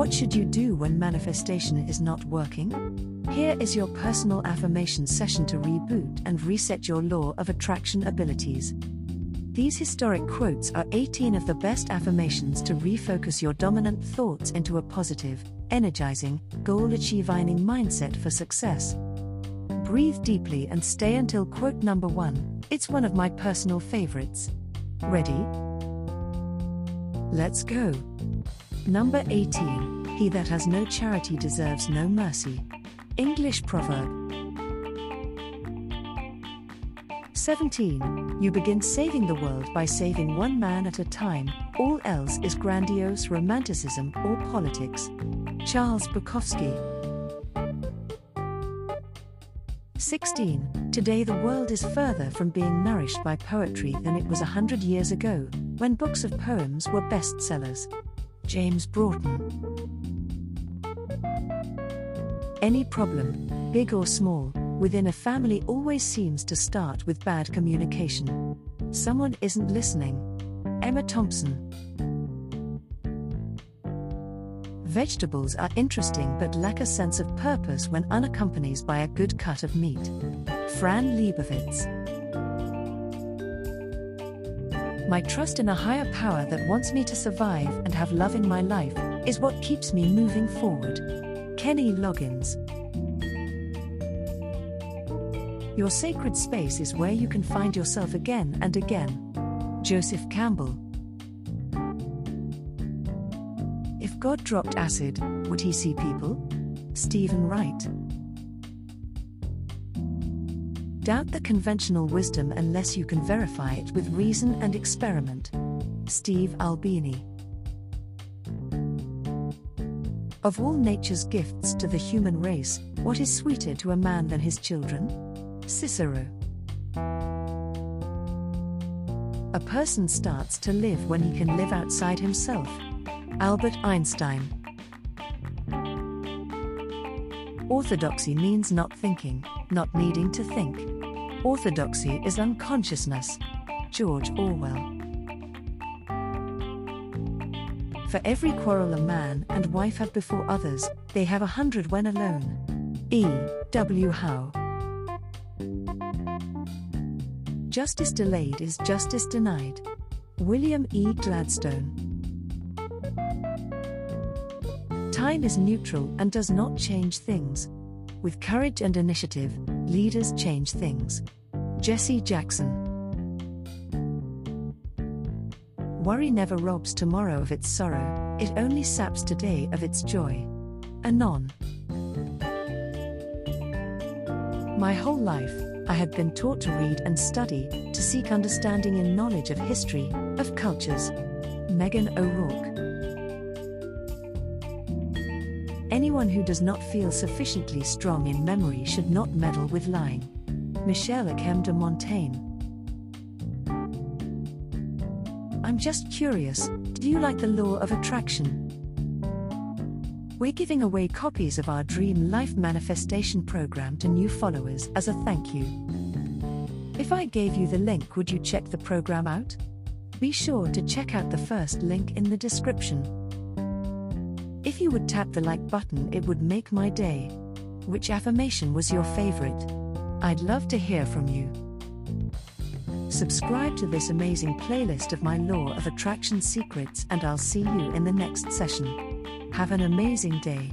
What should you do when manifestation is not working? Here is your personal affirmation session to reboot and reset your law of attraction abilities. These historic quotes are 18 of the best affirmations to refocus your dominant thoughts into a positive, energizing, goal achieving mindset for success. Breathe deeply and stay until quote number one. It's one of my personal favorites. Ready? Let's go. Number 18 He that has no charity deserves no mercy. English proverb. 17. You begin saving the world by saving one man at a time, all else is grandiose romanticism or politics. Charles Bukowski. 16. Today the world is further from being nourished by poetry than it was a hundred years ago, when books of poems were bestsellers. James Broughton. Any problem, big or small, within a family always seems to start with bad communication. Someone isn't listening. Emma Thompson. Vegetables are interesting but lack a sense of purpose when unaccompanied by a good cut of meat. Fran Lebowitz. My trust in a higher power that wants me to survive and have love in my life is what keeps me moving forward. Kenny Loggins. Your sacred space is where you can find yourself again and again. Joseph Campbell. If God dropped acid, would he see people? Steven Wright. Doubt the conventional wisdom unless you can verify it with reason and experiment. Steve Albini. Of all nature's gifts to the human race, what is sweeter to a man than his children? Cicero. A person starts to live when he can live outside himself. Albert Einstein. Orthodoxy means not thinking, not needing to think. Orthodoxy is unconsciousness. George Orwell. For every quarrel a man and wife have before others, they have a hundred when alone. E. W. Howe. Justice delayed is justice denied. William E. Gladstone. Time is neutral and does not change things. With courage and initiative, leaders change things. Jesse Jackson. Worry never robs tomorrow of its sorrow, it only saps today of its joy. Anon. My whole life, I had been taught to read and study, to seek understanding in knowledge of history, of cultures. Meghan O'Rourke. Anyone who does not feel sufficiently strong in memory should not meddle with lying. Michel Eyquem de Montaigne. I'm just curious do you like the law of attraction? We're giving away copies of our Dream Life Manifestation program to new followers as a thank you. If I gave you the link, would you check the program out? Be sure to check out the first link in the description. If you would tap the like button, it would make my day. Which affirmation was your favorite? I'd love to hear from you. Subscribe to this amazing playlist of my Law of Attraction secrets, and I'll see you in the next session. Have an amazing day.